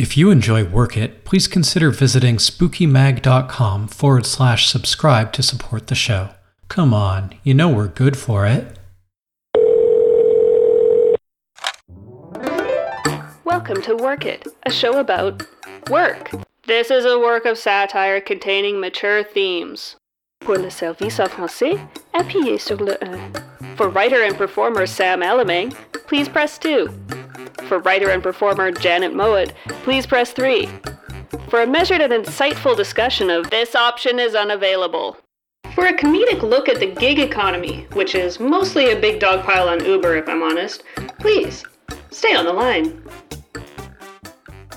If you enjoy Work It, please consider visiting spookymag.com forward slash subscribe to support the show. Come on, you know we're good for it. Welcome to Work It, a show about work. This is a work of satire containing mature themes. Pour le service en français, appuyez sur le 1. For writer and performer Sam Elaming, please press 2. For writer and performer Janet Mowat, please press 3. For a measured and insightful discussion of this option is unavailable. For a comedic look at the gig economy, which is mostly a big dog pile on Uber if I'm honest, please stay on the line.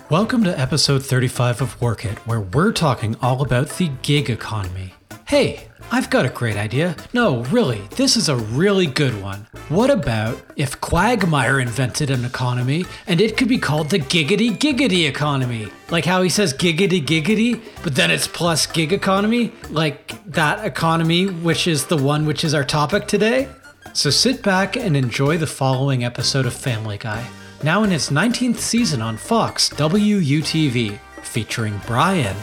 Welcome to episode 35 of Work It, where we're talking all about the gig economy. Hey, I've got a great idea. No, really, this is a really good one. What about if Quagmire invented an economy and it could be called the giggity giggity economy? Like how he says giggity giggity, but then it's plus gig economy? Like that economy, which is the one which is our topic today? So sit back and enjoy the following episode of Family Guy, now in its 19th season on Fox WUTV, featuring Brian.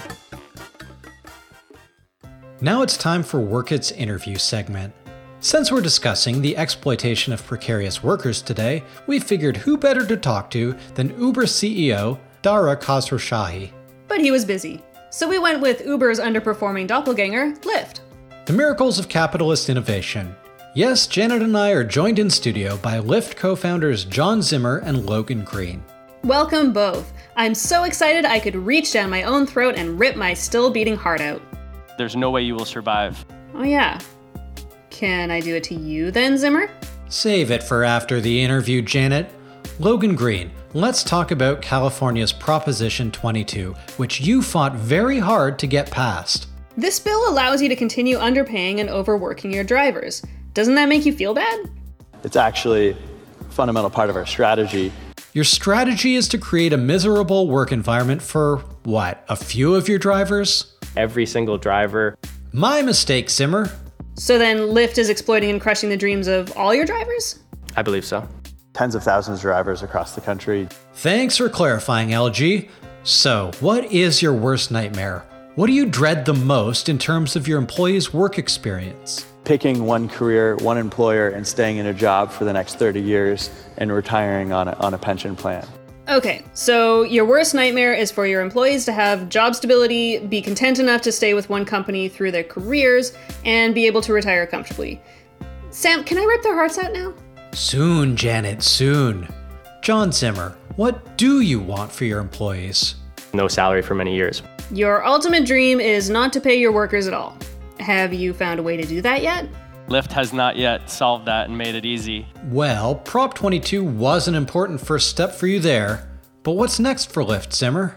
Now it's time for Work It's interview segment. Since we're discussing the exploitation of precarious workers today, we figured who better to talk to than Uber CEO Dara Khosrowshahi. But he was busy. So we went with Uber's underperforming doppelganger, Lyft. The miracles of capitalist innovation. Yes, Janet and I are joined in studio by Lyft co founders John Zimmer and Logan Green. Welcome both. I'm so excited I could reach down my own throat and rip my still beating heart out. There's no way you will survive. Oh, yeah. Can I do it to you then, Zimmer? Save it for after the interview, Janet. Logan Green, let's talk about California's Proposition 22, which you fought very hard to get passed. This bill allows you to continue underpaying and overworking your drivers. Doesn't that make you feel bad? It's actually a fundamental part of our strategy. Your strategy is to create a miserable work environment for what, a few of your drivers? Every single driver. My mistake, Zimmer. So then Lyft is exploiting and crushing the dreams of all your drivers? I believe so. Tens of thousands of drivers across the country. Thanks for clarifying, LG. So, what is your worst nightmare? What do you dread the most in terms of your employees' work experience? Picking one career, one employer, and staying in a job for the next 30 years and retiring on a, on a pension plan. Okay, so your worst nightmare is for your employees to have job stability, be content enough to stay with one company through their careers, and be able to retire comfortably. Sam, can I rip their hearts out now? Soon, Janet, soon. John Zimmer, what do you want for your employees? No salary for many years. Your ultimate dream is not to pay your workers at all. Have you found a way to do that yet? Lyft has not yet solved that and made it easy. Well, Prop 22 was an important first step for you there. But what's next for Lyft, Zimmer?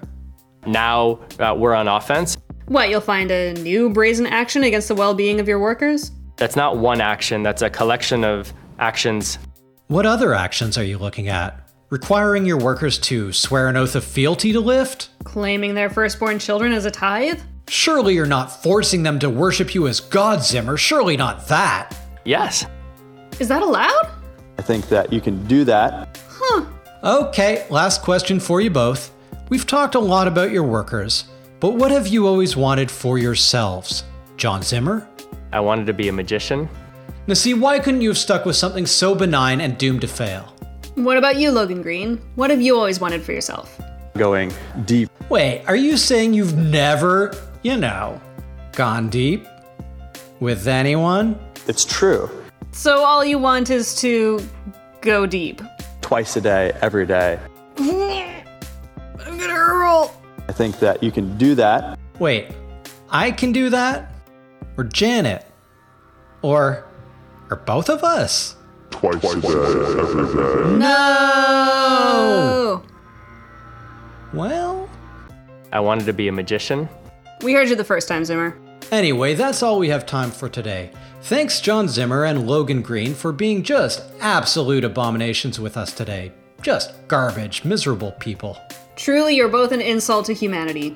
Now uh, we're on offense. What, you'll find a new brazen action against the well being of your workers? That's not one action, that's a collection of actions. What other actions are you looking at? Requiring your workers to swear an oath of fealty to Lyft? Claiming their firstborn children as a tithe? Surely you're not forcing them to worship you as God, Zimmer. Surely not that. Yes. Is that allowed? I think that you can do that. Huh. Okay, last question for you both. We've talked a lot about your workers, but what have you always wanted for yourselves? John Zimmer? I wanted to be a magician. Now, see, why couldn't you have stuck with something so benign and doomed to fail? What about you, Logan Green? What have you always wanted for yourself? Going deep. Wait, are you saying you've never, you know, gone deep with anyone? It's true. So all you want is to go deep. Twice a day, every day. I'm gonna hurl. I think that you can do that. Wait, I can do that? Or Janet? Or or both of us? Twice a day, every day. No! Well, I wanted to be a magician. We heard you the first time, Zimmer. Anyway, that's all we have time for today. Thanks, John Zimmer and Logan Green, for being just absolute abominations with us today. Just garbage, miserable people. Truly, you're both an insult to humanity.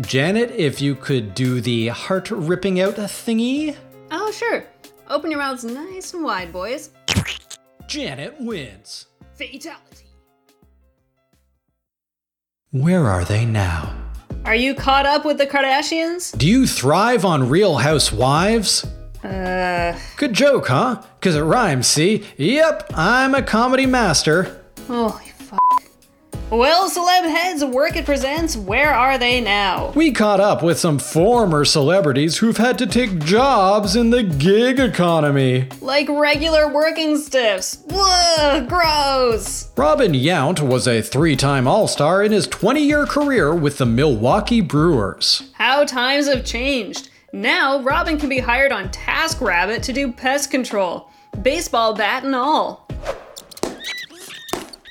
Janet, if you could do the heart ripping out thingy. Oh, sure. Open your mouths nice and wide, boys. Janet wins. Fatality. Where are they now? Are you caught up with the Kardashians? Do you thrive on Real Housewives? Uh, Good joke, huh? Because it rhymes, see? Yep, I'm a comedy master. holy Well, celeb heads, Work It presents Where Are They Now? We caught up with some former celebrities who've had to take jobs in the gig economy. Like regular working stiffs. Ugh, gross. Robin Yount was a three time All Star in his 20 year career with the Milwaukee Brewers. How times have changed. Now, Robin can be hired on TaskRabbit to do pest control. Baseball bat and all.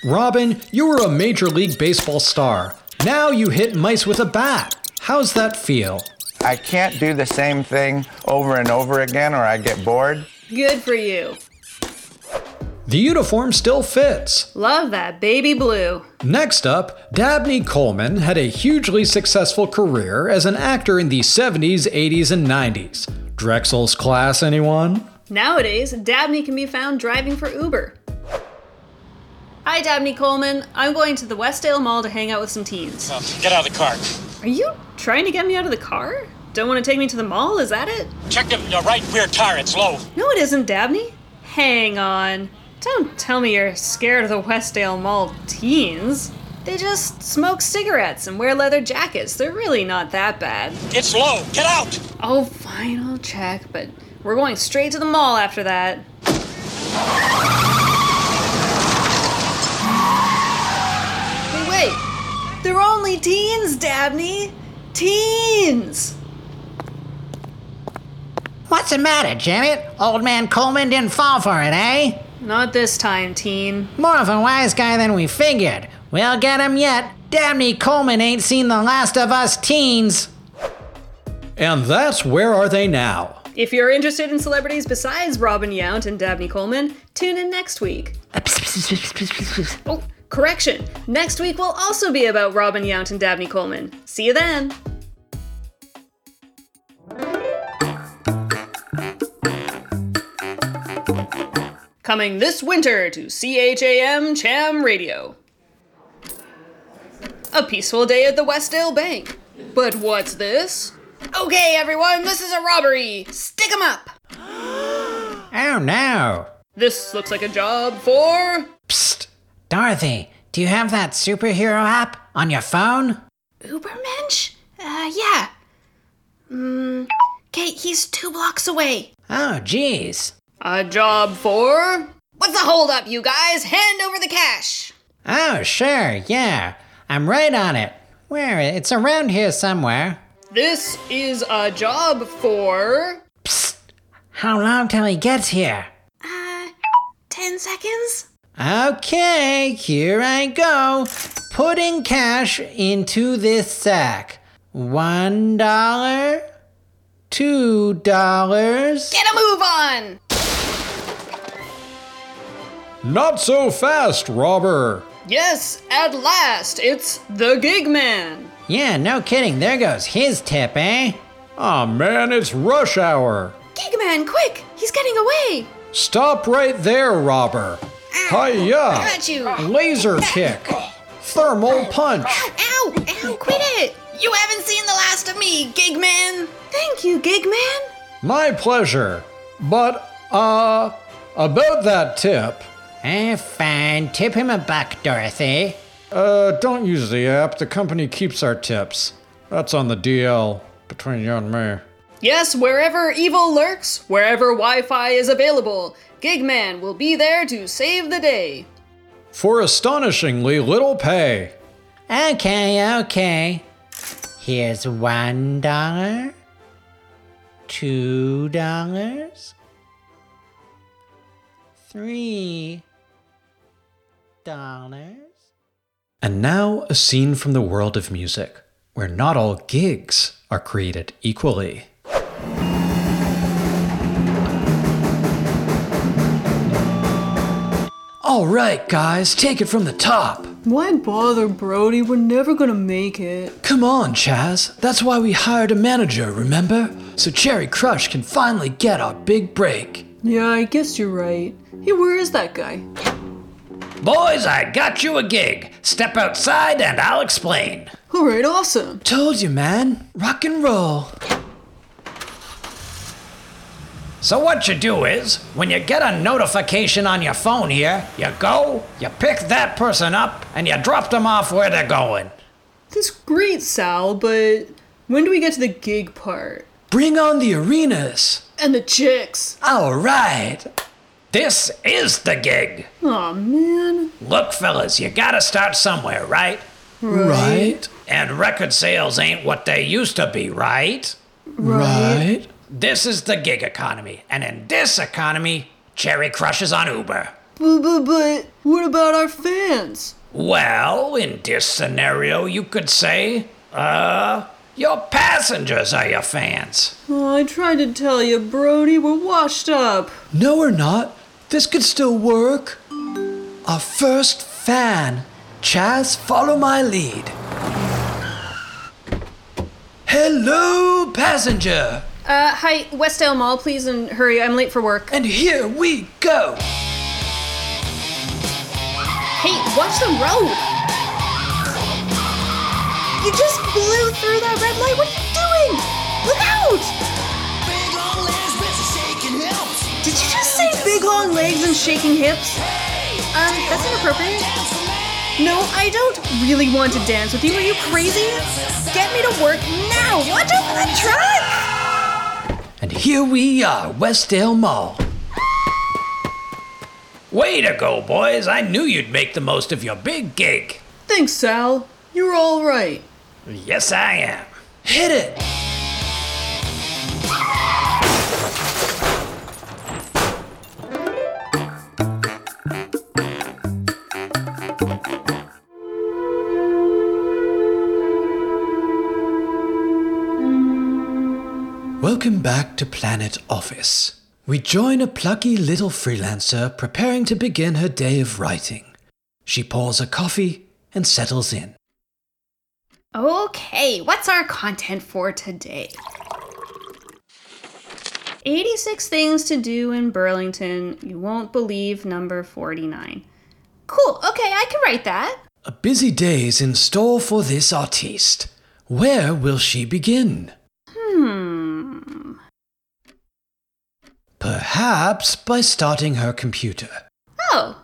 Robin, you were a Major League Baseball star. Now you hit mice with a bat. How's that feel? I can't do the same thing over and over again or I get bored. Good for you. The uniform still fits. Love that baby blue. Next up, Dabney Coleman had a hugely successful career as an actor in the 70s, 80s, and 90s. Drexell's class, anyone? Nowadays, Dabney can be found driving for Uber. Hi, Dabney Coleman. I'm going to the Westdale Mall to hang out with some teens. Oh, get out of the car. Are you trying to get me out of the car? Don't want to take me to the mall? Is that it? Check the, the right rear tire, it's low. No, it isn't, Dabney. Hang on. Don't tell me you're scared of the Westdale Mall teens. They just smoke cigarettes and wear leather jackets. They're really not that bad. It's low. Get out! Oh, fine, I'll check, but we're going straight to the mall after that. They're only teens, Dabney! Teens! What's the matter, Janet? Old man Coleman didn't fall for it, eh? Not this time, teen. More of a wise guy than we figured. We'll get him yet. Dabney Coleman ain't seen the last of us teens. And that's Where Are They Now? If you're interested in celebrities besides Robin Yount and Dabney Coleman, tune in next week. Oh, correction. Next week will also be about Robin Yount and Dabney Coleman. See you then. Coming this winter to CHAM Cham Radio. A peaceful day at the Westdale Bank. But what's this? Okay, everyone, this is a robbery. Stick 'em up. Oh no. This looks like a job for. Psst. Dorothy, do you have that superhero app on your phone? Ubermensch? Uh, yeah. Hmm. Okay, he's two blocks away. Oh, jeez. A job for. What's the holdup, you guys? Hand over the cash. Oh, sure, yeah. I'm right on it. Where? It's around here somewhere. This is a job for. Psst. How long till he gets here? Uh, ten seconds? Okay, here I go. Putting cash into this sack. One dollar. Two dollars. Get a move on! Not so fast, robber! Yes, at last, it's the gig man. Yeah, no kidding. There goes his tip, eh? Aw man, it's rush hour! Gigman, quick! He's getting away! Stop right there, robber! Hiya! Got you! Laser kick! Thermal punch! Ow! Ow! Quit it! You haven't seen the last of me, Gigman! Thank you, Gigman! My pleasure. But, uh, about that tip, Eh, fine. Tip him a buck, Dorothy. uh, don't use the app. The company keeps our tips. That's on the DL between you and me. Yes, wherever evil lurks, wherever Wi Fi is available, Gigman will be there to save the day. For astonishingly little pay. Okay, okay. Here's one dollar. Two dollars. Three dollars. And now, a scene from the world of music, where not all gigs are created equally. All right, guys, take it from the top. Why bother, Brody? We're never gonna make it. Come on, Chaz. That's why we hired a manager, remember? So Cherry Crush can finally get our big break. Yeah, I guess you're right. Hey, where is that guy? Boys, I got you a gig. Step outside and I'll explain. All right, awesome. Told you, man. Rock and roll. So, what you do is, when you get a notification on your phone here, you go, you pick that person up, and you drop them off where they're going. That's great, Sal, but when do we get to the gig part? Bring on the arenas. And the chicks. All right. This is the gig. Aw, man. Look, fellas, you gotta start somewhere, right? Right. And record sales ain't what they used to be, right? Right. This is the gig economy, and in this economy, cherry crushes on Uber. But, but, but what about our fans? Well, in this scenario, you could say, uh, your passengers are your fans. Oh, I tried to tell you, Brody, we're washed up. No, we're not. This could still work. Our first fan. Chaz, follow my lead. Hello, passenger. Uh, hi, Westdale Mall, please, and hurry. I'm late for work. And here we go. Hey, watch the road. You just blew through that red light. What are you doing? Look out! Did you just say big long legs and shaking hips? Um, that's inappropriate. No, I don't really want to dance with you. Are you crazy? Get me to work now. Watch out for that truck! And here we are, Westdale Mall. Way to go, boys. I knew you'd make the most of your big gig. Thanks, Sal. You're all right. Yes, I am. Hit it. Welcome back to Planet Office. We join a plucky little freelancer preparing to begin her day of writing. She pours a coffee and settles in. Okay, what's our content for today? 86 things to do in Burlington. You won't believe number 49. Cool, okay, I can write that. A busy day is in store for this artiste. Where will she begin? Perhaps by starting her computer. Oh.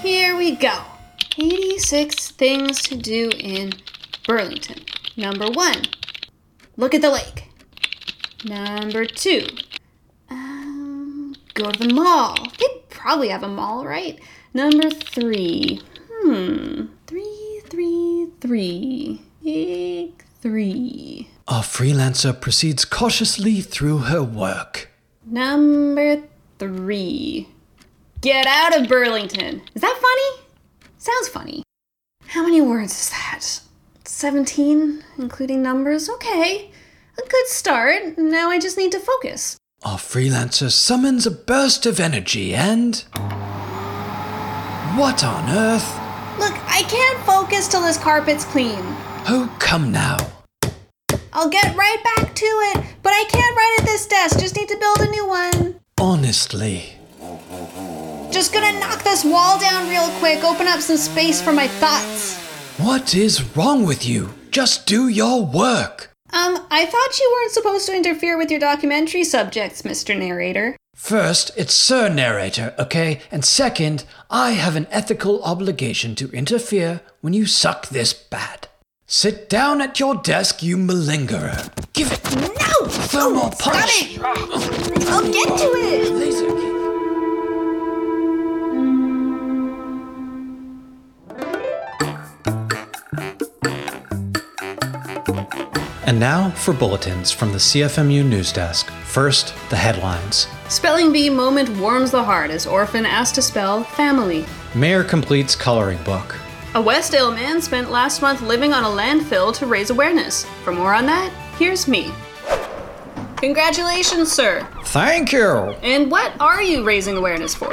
Here we go. 86 things to do in Burlington. Number one, look at the lake. Number two, um, go to the mall. They probably have a mall, right? Number three, hmm, three, three, three, big three. Our freelancer proceeds cautiously through her work. Number three, get out of Burlington. Is that funny? Sounds funny. How many words is that? 17, including numbers? Okay. A good start. Now I just need to focus. Our freelancer summons a burst of energy and. What on earth? Look, I can't focus till this carpet's clean. Oh, come now. I'll get right back to it, but I can't write at this desk. Just need to build a new one. Honestly. Just gonna knock this wall down real quick, open up some space for my thoughts. What is wrong with you? Just do your work. Um, I thought you weren't supposed to interfere with your documentary subjects, Mr. Narrator. First, it's Sir Narrator, okay? And second, I have an ethical obligation to interfere when you suck this bad. Sit down at your desk, you malingerer. Give it. No! Thermal Oh, stop punch. it! I'll get to it! Laser kick. And now for bulletins from the CFMU news desk. First, the headlines. Spelling bee moment warms the heart as orphan asked to spell family. Mayor completes coloring book. A Westdale man spent last month living on a landfill to raise awareness. For more on that, here's me. Congratulations, sir. Thank you. And what are you raising awareness for?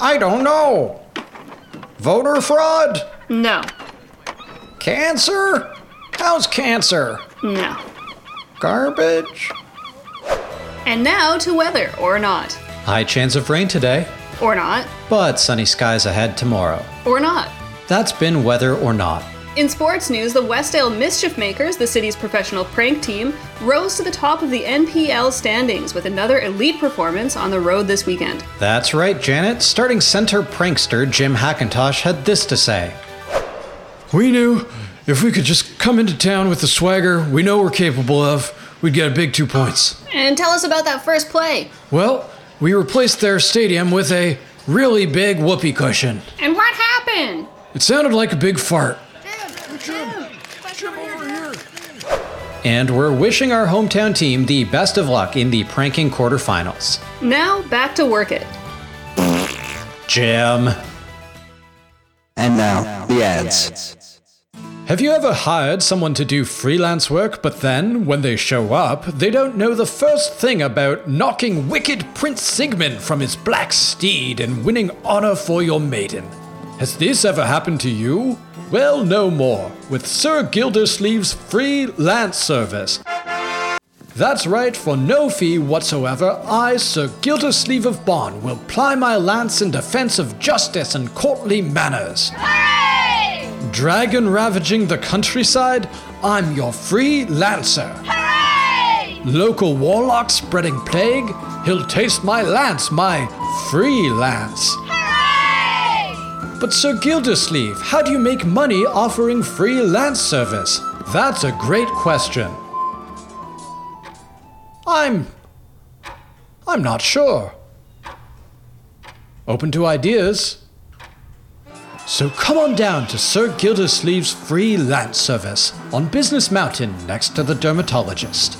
I don't know. Voter fraud? No, Cancer? How's cancer? no. Garbage? And now to weather or not. High chance of rain today, Or not. but sunny skies ahead tomorrow. Or not. That's been weather or not. In sports news, the Westdale Mischief Makers, the city's professional prank team, rose to the top of the NPL standings with another elite performance on the road this weekend. That's right, Janet. Starting center prankster Jim Hackintosh had this to say. We knew if we could just come into town with the swagger we know we're capable of, we'd get a big two points. And tell us about that first play. Well, we replaced their stadium with a really big whoopee cushion. And what happened? It sounded like a big fart. And we're wishing our hometown team the best of luck in the pranking quarterfinals. Now, back to work it. Jim. And now, the ads. Have you ever hired someone to do freelance work, but then, when they show up, they don't know the first thing about knocking wicked Prince Sigmund from his black steed and winning honor for your maiden? Has this ever happened to you? Well, no more, with Sir Gildersleeve's freelance service. That's right, for no fee whatsoever, I, Sir Gildersleeve of Bonn, will ply my lance in defense of justice and courtly manners. Hooray! Dragon ravaging the countryside, I'm your free lancer. Local warlock spreading plague, he'll taste my lance, my free lance. But Sir Gildersleeve, how do you make money offering free lance service? That's a great question. I'm. I'm not sure. Open to ideas. So come on down to Sir Gildersleeve's free lance service on Business Mountain next to the dermatologist.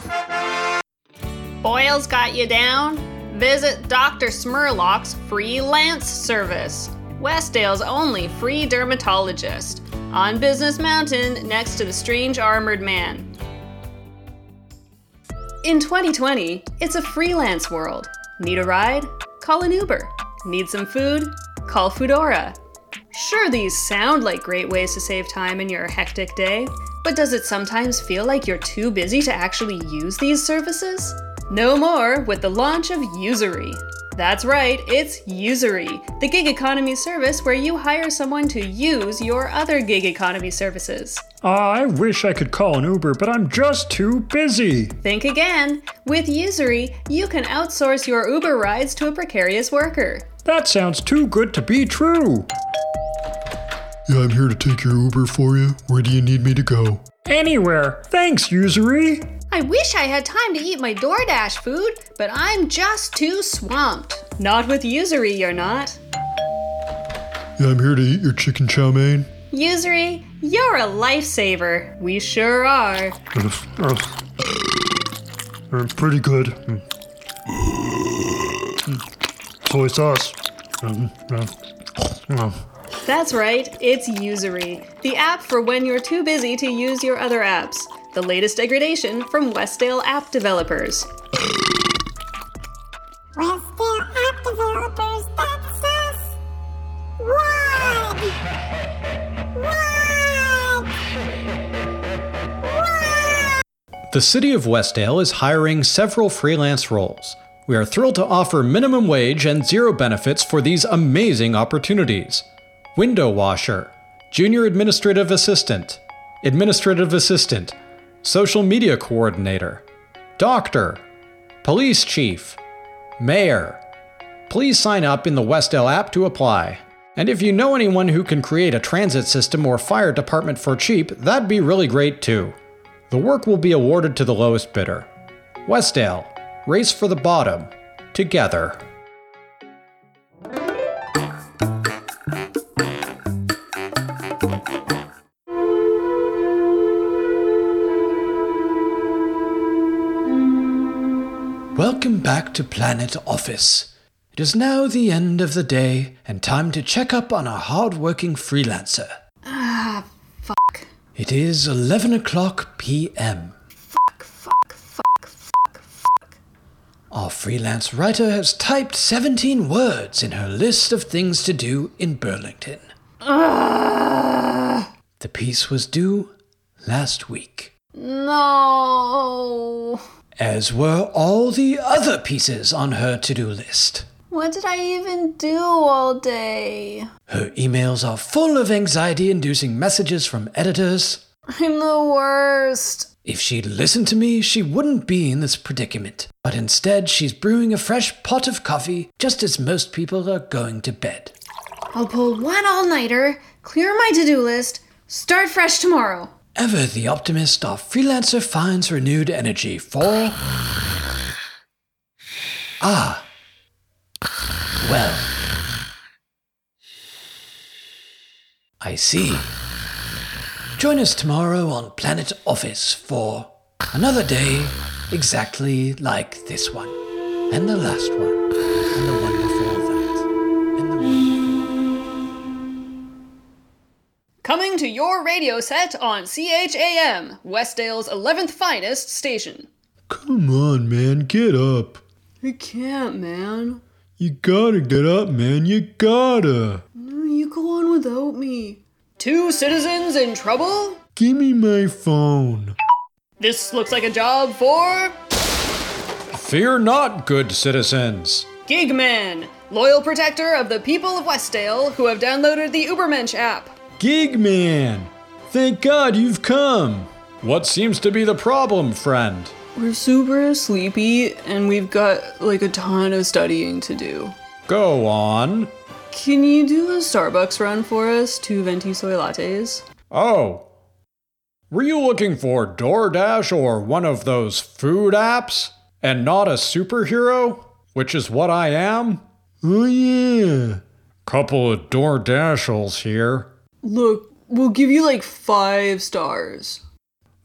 Boils got you down? Visit Dr. Smurlock's free lance service. Westdale's only free dermatologist. On Business Mountain next to the Strange Armored Man. In 2020, it's a freelance world. Need a ride? Call an Uber. Need some food? Call Foodora. Sure, these sound like great ways to save time in your hectic day, but does it sometimes feel like you're too busy to actually use these services? No more with the launch of Usury. That's right, it's Usury, the gig economy service where you hire someone to use your other gig economy services. I wish I could call an Uber, but I'm just too busy. Think again. With Usury, you can outsource your Uber rides to a precarious worker. That sounds too good to be true. Yeah, I'm here to take your Uber for you. Where do you need me to go? Anywhere. Thanks, Usury. I wish I had time to eat my DoorDash food, but I'm just too swamped. Not with Usury, you're not. Yeah, I'm here to eat your chicken chow mein. Usury, you're a lifesaver. We sure are. Uh, pretty good. Mm. Soy sauce. Uh. That's right, it's Usury, the app for when you're too busy to use your other apps. The latest degradation from Westdale app developers. Westdale app developers, that's us. What? What? The city of Westdale is hiring several freelance roles. We are thrilled to offer minimum wage and zero benefits for these amazing opportunities. Window washer, junior administrative assistant, administrative assistant, social media coordinator, doctor, police chief, mayor. Please sign up in the Westdale app to apply. And if you know anyone who can create a transit system or fire department for cheap, that'd be really great too. The work will be awarded to the lowest bidder. Westdale, race for the bottom, together. Welcome back to Planet Office. It is now the end of the day and time to check up on our hard-working freelancer. Ah, fuck. It is 11 o'clock p.m. Fuck, fuck, fuck, fuck, fuck. Our freelance writer has typed 17 words in her list of things to do in Burlington. Ugh. The piece was due last week, No. As were all the other pieces on her to do list. What did I even do all day? Her emails are full of anxiety inducing messages from editors. I'm the worst. If she'd listened to me, she wouldn't be in this predicament. But instead, she's brewing a fresh pot of coffee just as most people are going to bed. I'll pull one all nighter, clear my to do list, start fresh tomorrow. Ever the optimist, our freelancer finds renewed energy for. Ah. Well. I see. Join us tomorrow on Planet Office for another day exactly like this one, and the last one, Coming to your radio set on CHAM, Westdale's 11th finest station. Come on, man, get up. I can't, man. You gotta get up, man, you gotta. No, you go on without me. Two citizens in trouble? Give me my phone. This looks like a job for Fear not, good citizens. Gigman, loyal protector of the people of Westdale who have downloaded the Ubermensch app. Gigman! Thank God you've come. What seems to be the problem, friend? We're super sleepy and we've got like a ton of studying to do. Go on. Can you do a Starbucks run for us? Two venti soy lattes? Oh. Were you looking for DoorDash or one of those food apps? And not a superhero? Which is what I am? Oh, yeah. Couple of DoorDashels here. Look, we'll give you like five stars.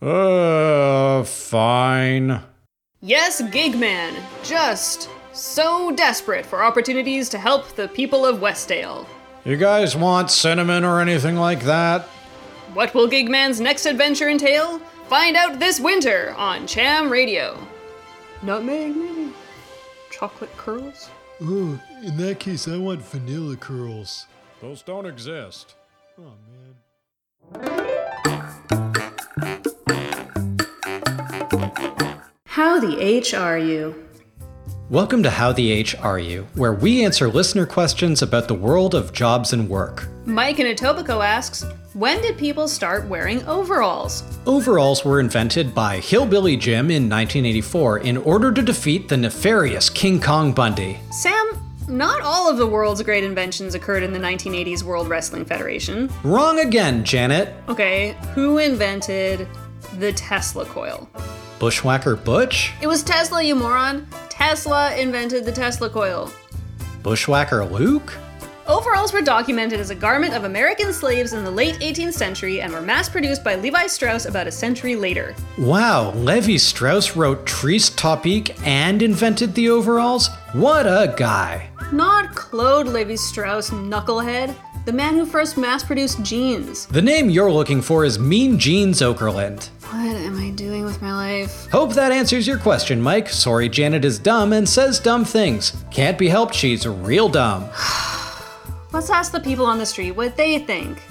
Uh, fine. Yes, Gigman. Just so desperate for opportunities to help the people of Westdale. You guys want cinnamon or anything like that? What will Gigman's next adventure entail? Find out this winter on Cham Radio. Nutmeg, maybe? Chocolate curls? Oh, in that case, I want vanilla curls. Those don't exist. Oh, man. How the H are you? Welcome to How the H Are You, where we answer listener questions about the world of jobs and work. Mike in Etobicoke asks, when did people start wearing overalls? Overalls were invented by Hillbilly Jim in 1984 in order to defeat the nefarious King Kong Bundy. Sam, not all of the world's great inventions occurred in the 1980s World Wrestling Federation. Wrong again, Janet. Okay, who invented the Tesla coil? Bushwhacker Butch? It was Tesla, you moron. Tesla invented the Tesla coil. Bushwhacker Luke? Overalls were documented as a garment of American slaves in the late 18th century and were mass produced by Levi Strauss about a century later. Wow, Levi Strauss wrote Tristes Tropiques and invented the overalls? What a guy! Not Claude Levi Strauss, knucklehead, the man who first mass produced jeans. The name you're looking for is Mean Jeans Okerlund. What am I doing with my life? Hope that answers your question, Mike. Sorry, Janet is dumb and says dumb things. Can't be helped, she's real dumb. Let's ask the people on the street what they think.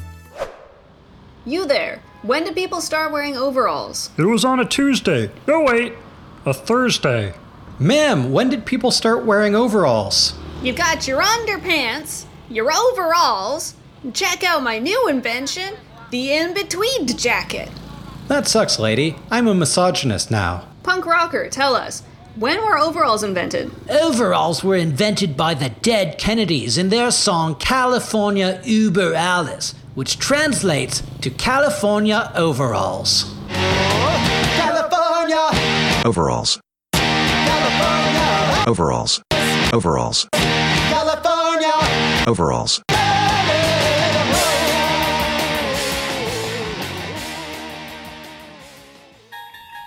You there, when did people start wearing overalls? It was on a Tuesday. No, wait, a Thursday. Ma'am, when did people start wearing overalls? You've got your underpants, your overalls. Check out my new invention, the in between jacket. That sucks, lady. I'm a misogynist now. Punk rocker, tell us, when were overalls invented? Overalls were invented by the dead Kennedys in their song California Über Alles, which translates to California Overalls. California! Overalls. California! Overalls. Overalls. California! Overalls.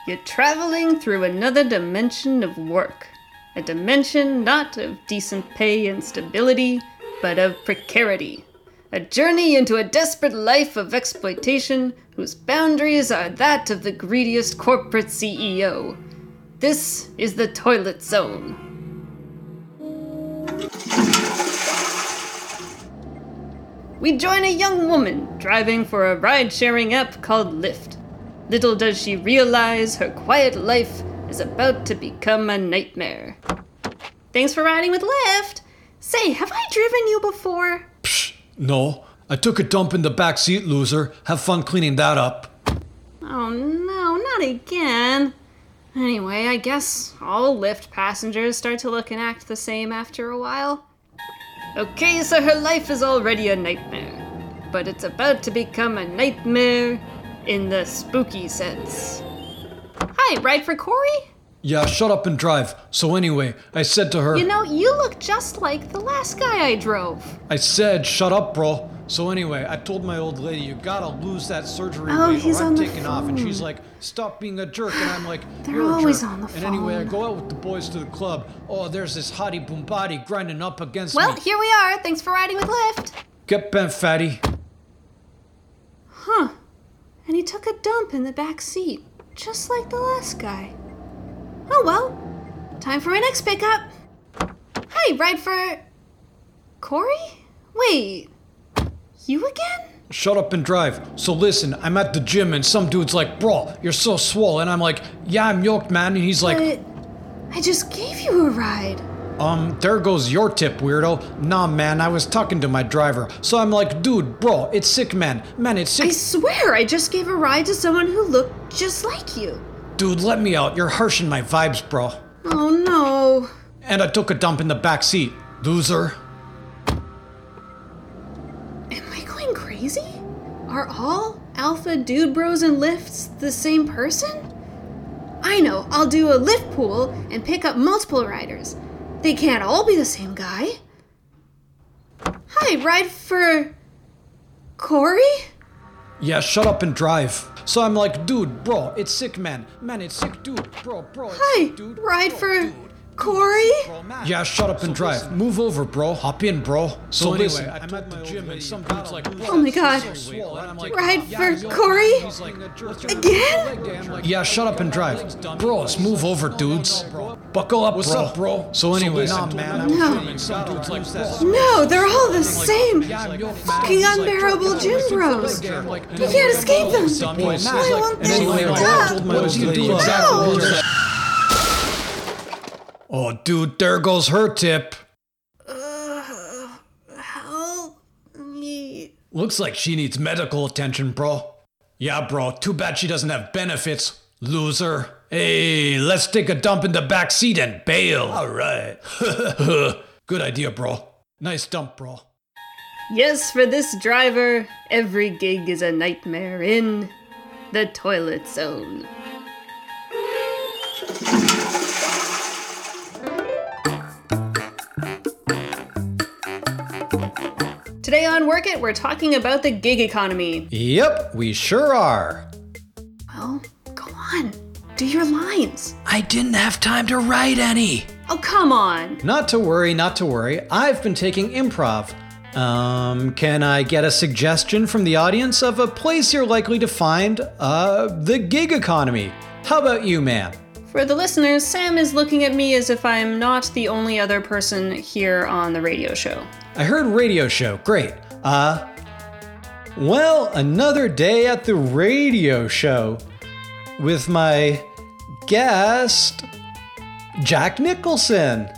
You're traveling through another dimension of work. A dimension not of decent pay and stability, but of precarity. A journey into a desperate life of exploitation whose boundaries are that of the greediest corporate CEO. This is the Toilet Zone. We join a young woman driving for a ride sharing app called Lyft. Little does she realize her quiet life is about to become a nightmare. Thanks for riding with Lyft. Say, have I driven you before? Psh, No, I took a dump in the back seat, loser. Have fun cleaning that up. Oh no, not again. Anyway, I guess all Lyft passengers start to look and act the same after a while. Okay, so her life is already a nightmare, but it's about to become a nightmare in the spooky sense. Hi, ride for Corey? Yeah, shut up and drive. So anyway, I said to her, You know, you look just like the last guy I drove. I said, shut up, bro. So anyway, I told my old lady, you gotta lose that surgery Oh, weight he's or I'm on the taking off. And she's like, stop being a jerk. And I'm like, They're you're a always jerk. on the phone. And anyway, I go out with the boys to the club. Oh, there's this hottie boombody grinding up against Well, me. here we are. Thanks for riding with Lyft. Get bent, fatty. Huh. And he took a dump in the back seat, just like the last guy. Oh well. Time for my next pickup. Hey, ride for. Corey? Wait. You again? Shut up and drive. So listen, I'm at the gym and some dude's like, bro, you're so swole. And I'm like, yeah, I'm yoked, man. And he's like, but I just gave you a ride. Um, there goes your tip, weirdo. Nah, man, I was talking to my driver. So I'm like, dude, bro, it's sick, man. Man, it's sick. I swear I just gave a ride to someone who looked just like you. Dude, let me out. You're harshing my vibes, bro. Oh no. And I took a dump in the back seat. Loser. Am I going crazy? Are all alpha dude bros and Lyfts the same person? I know, I'll do a Lyft pool and pick up multiple riders. They can't all be the same guy. Hi, ride for. Corey? Yeah, shut up and drive. So I'm like, dude, bro, it's sick, man. Man, it's sick, dude, bro, bro. It's Hi, sick, dude. ride for. Corey? Yeah, shut up and drive. Move over, bro. Hop in, bro. So, anyway, listen, I'm at the gym and some dude's like, Oh my god. Ride for Corey? Again? Yeah, shut up and drive. Bros, move over, dudes. Buckle up, What's bro. up, bro? So anyway, So man, No. I'm doing some dudes like. No, they're all the same. Fucking unbearable gym bros. You can't escape them. I won't And anyway, pick I up. told my No. Exactly what to- Oh, dude, there goes her tip. Uh, help me. Looks like she needs medical attention, bro. Yeah, bro. Too bad she doesn't have benefits. Loser. Hey, let's take a dump in the back seat and bail. All right. Good idea, bro. Nice dump, bro. Yes, for this driver, every gig is a nightmare in the toilet zone. Today on Work It, we're talking about the gig economy. Yep, we sure are. Well, go on. Do your lines. I didn't have time to write any. Oh, come on. Not to worry, not to worry. I've been taking improv. Um, can I get a suggestion from the audience of a place you're likely to find uh the gig economy? How about you, ma'am? For the listeners, Sam is looking at me as if I'm not the only other person here on the radio show. I heard radio show. Great. Uh well, another day at the radio show with my guest Jack Nicholson.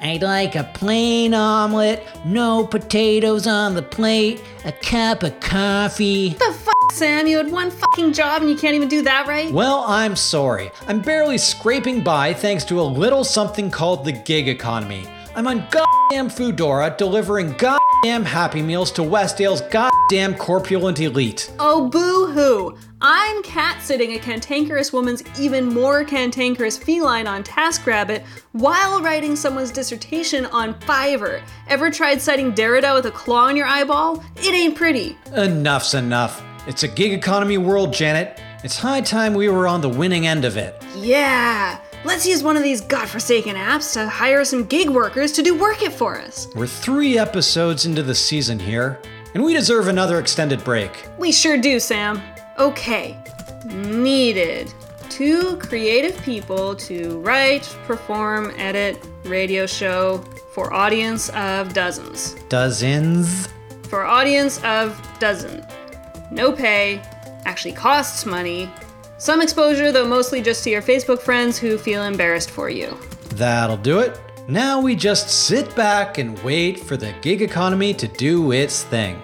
I'd like a plain omelet, no potatoes on the plate, a cup of coffee. The f, Sam? You had one fucking job and you can't even do that right? Well, I'm sorry. I'm barely scraping by thanks to a little something called the gig economy. I'm on goddamn Foodora delivering goddamn Happy Meals to Westdale's goddamn corpulent elite. Oh, boo hoo. I'm cat sitting a cantankerous woman's even more cantankerous feline on TaskRabbit while writing someone's dissertation on Fiverr. Ever tried citing Derrida with a claw in your eyeball? It ain't pretty. Enough's enough. It's a gig economy world, Janet. It's high time we were on the winning end of it. Yeah, let's use one of these godforsaken apps to hire some gig workers to do work it for us. We're three episodes into the season here, and we deserve another extended break. We sure do, Sam. Okay, needed two creative people to write, perform, edit, radio show for audience of dozens. Dozens? For audience of dozen. No pay, actually costs money. Some exposure, though mostly just to your Facebook friends who feel embarrassed for you. That'll do it. Now we just sit back and wait for the gig economy to do its thing.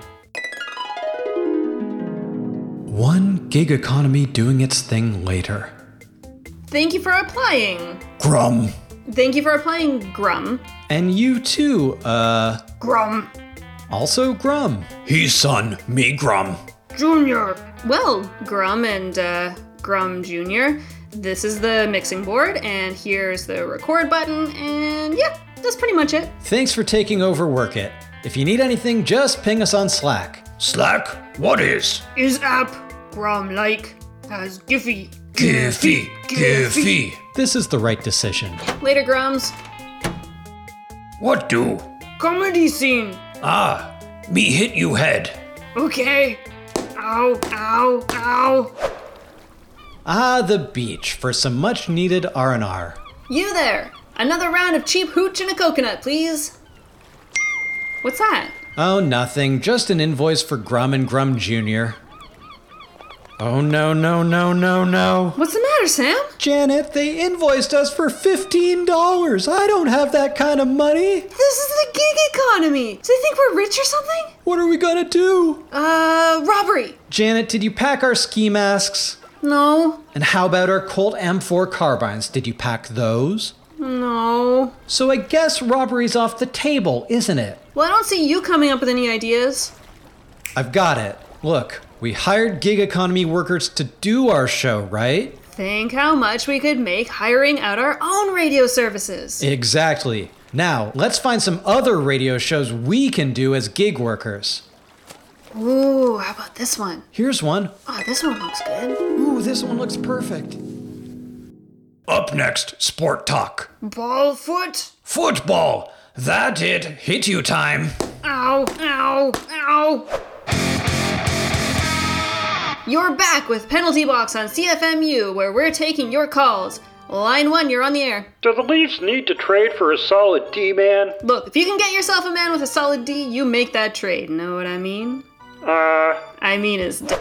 One gig economy doing its thing later. Thank you for applying. Grum. Thank you for applying, Grum. And you too, uh, Grum. also Grum. He's son, me Grum. Junior. Well, Grum and uh, Grum Jr., this is the mixing board, and here's the record button, and yeah, that's pretty much it. Thanks for taking over Work It. If you need anything, just ping us on Slack. Slack? What is? Is app Grum like has Giphy? Giffy, Giffy. This is the right decision. Later, Grums. What do? Comedy scene. Ah, me hit you head. Okay. Ow, ow, ow. Ah, the beach for some much needed R&R. You there. Another round of cheap hooch and a coconut, please. What's that? Oh, nothing. Just an invoice for Grum and Grum Jr. Oh, no, no, no, no, no. What's the matter, Sam? Janet, they invoiced us for $15. I don't have that kind of money. This is the gig economy. Do they think we're rich or something? What are we gonna do? Uh, robbery. Janet, did you pack our ski masks? No. And how about our Colt M4 carbines? Did you pack those? No. So I guess robbery's off the table, isn't it? Well, I don't see you coming up with any ideas. I've got it. Look, we hired gig economy workers to do our show, right? Think how much we could make hiring out our own radio services. Exactly. Now, let's find some other radio shows we can do as gig workers. Ooh, how about this one? Here's one. Oh, this one looks good. Ooh, this one looks perfect. Up next, sport talk. Ball foot. Football. That it. Hit you time. Ow, ow, ow. You're back with Penalty Box on CFMU, where we're taking your calls. Line one, you're on the air. Do the Leafs need to trade for a solid D man? Look, if you can get yourself a man with a solid D, you make that trade. Know what I mean? Uh, I mean is d-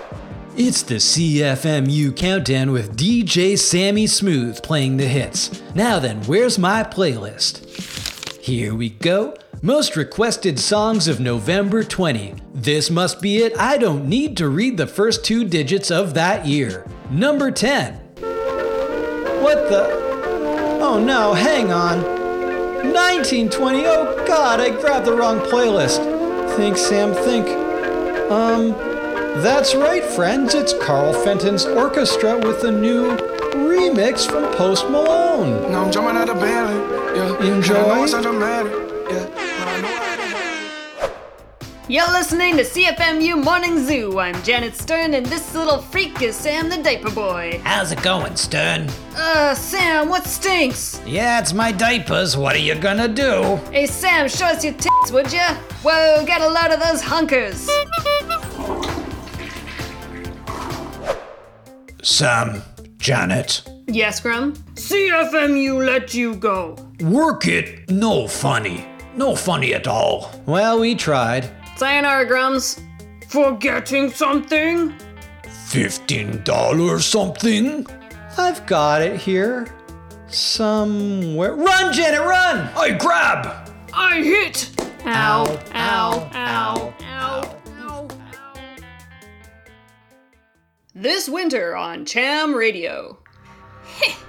It's the CFMU countdown with DJ Sammy Smooth playing the hits. Now then, where's my playlist? Here we go. Most requested songs of November 20. This must be it. I don't need to read the first two digits of that year. Number 10. What the? Oh no, hang on. 1920. Oh god, I grabbed the wrong playlist. Think, Sam, think. Um, that's right, friends. It's Carl Fenton's orchestra with a new remix from Post Malone. Now I'm jumping out of bed. Yeah. Enjoy. And I know it's not. Yeah. You're listening to CFMU Morning Zoo. I'm Janet Stern, and this little freak is Sam the Diaper Boy. How's it going, Stern? Uh, Sam, what stinks? Yeah, it's my diapers. What are you gonna do? Hey, Sam, show us your tits, would ya? Whoa, get a load of those hunkers. Sam, Janet. Yes, Grum? CFMU let you go. Work it. No funny. No funny at all. Well, we tried. Sayonara, Grums. Forgetting something? Fifteen dollars something? I've got it here. Somewhere. Run, Janet, run! I grab! I hit! Ow, ow, ow, ow, ow. This winter on Cham Radio.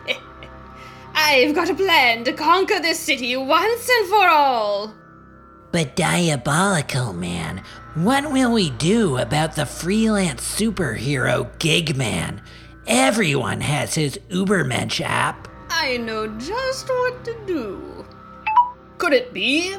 I've got a plan to conquer this city once and for all. But diabolical, man. What will we do about the freelance superhero gig man? Everyone has his Ubermensch app. I know just what to do. Could it be?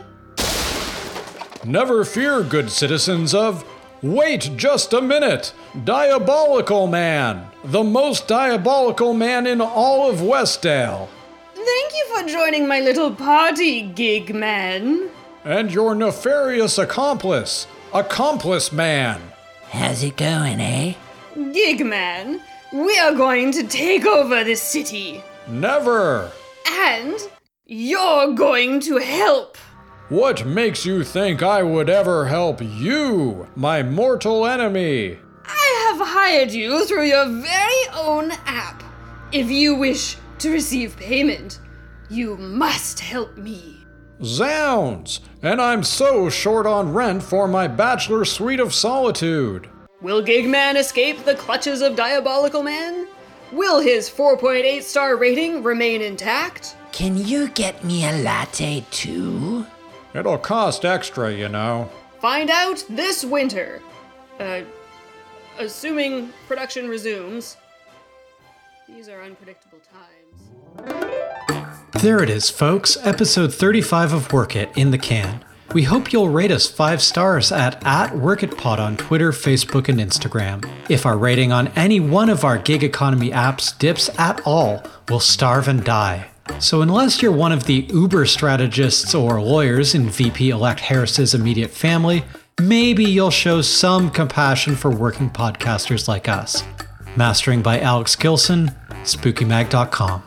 Never fear, good citizens of. Wait just a minute! Diabolical Man! The most diabolical man in all of Westdale! Thank you for joining my little party, gig man. And your nefarious accomplice, Accomplice Man! How's it going, eh? Gig man, we are going to take over this city. Never! And you're going to help. What makes you think I would ever help you, my mortal enemy? I have hired you through your very own app. If you wish to receive payment, you must help me. Zounds! And I'm so short on rent for my bachelor suite of solitude. Will Gigman escape the clutches of Diabolical Man? Will his 4.8 star rating remain intact? Can you get me a latte too? It'll cost extra, you know. Find out this winter. Uh, assuming production resumes. These are unpredictable times. There it is, folks. Episode 35 of Work It in the can. We hope you'll rate us five stars at, at WorkItPod on Twitter, Facebook, and Instagram. If our rating on any one of our gig economy apps dips at all, we'll starve and die. So, unless you're one of the Uber strategists or lawyers in VP elect Harris's immediate family, maybe you'll show some compassion for working podcasters like us. Mastering by Alex Gilson, SpookyMag.com.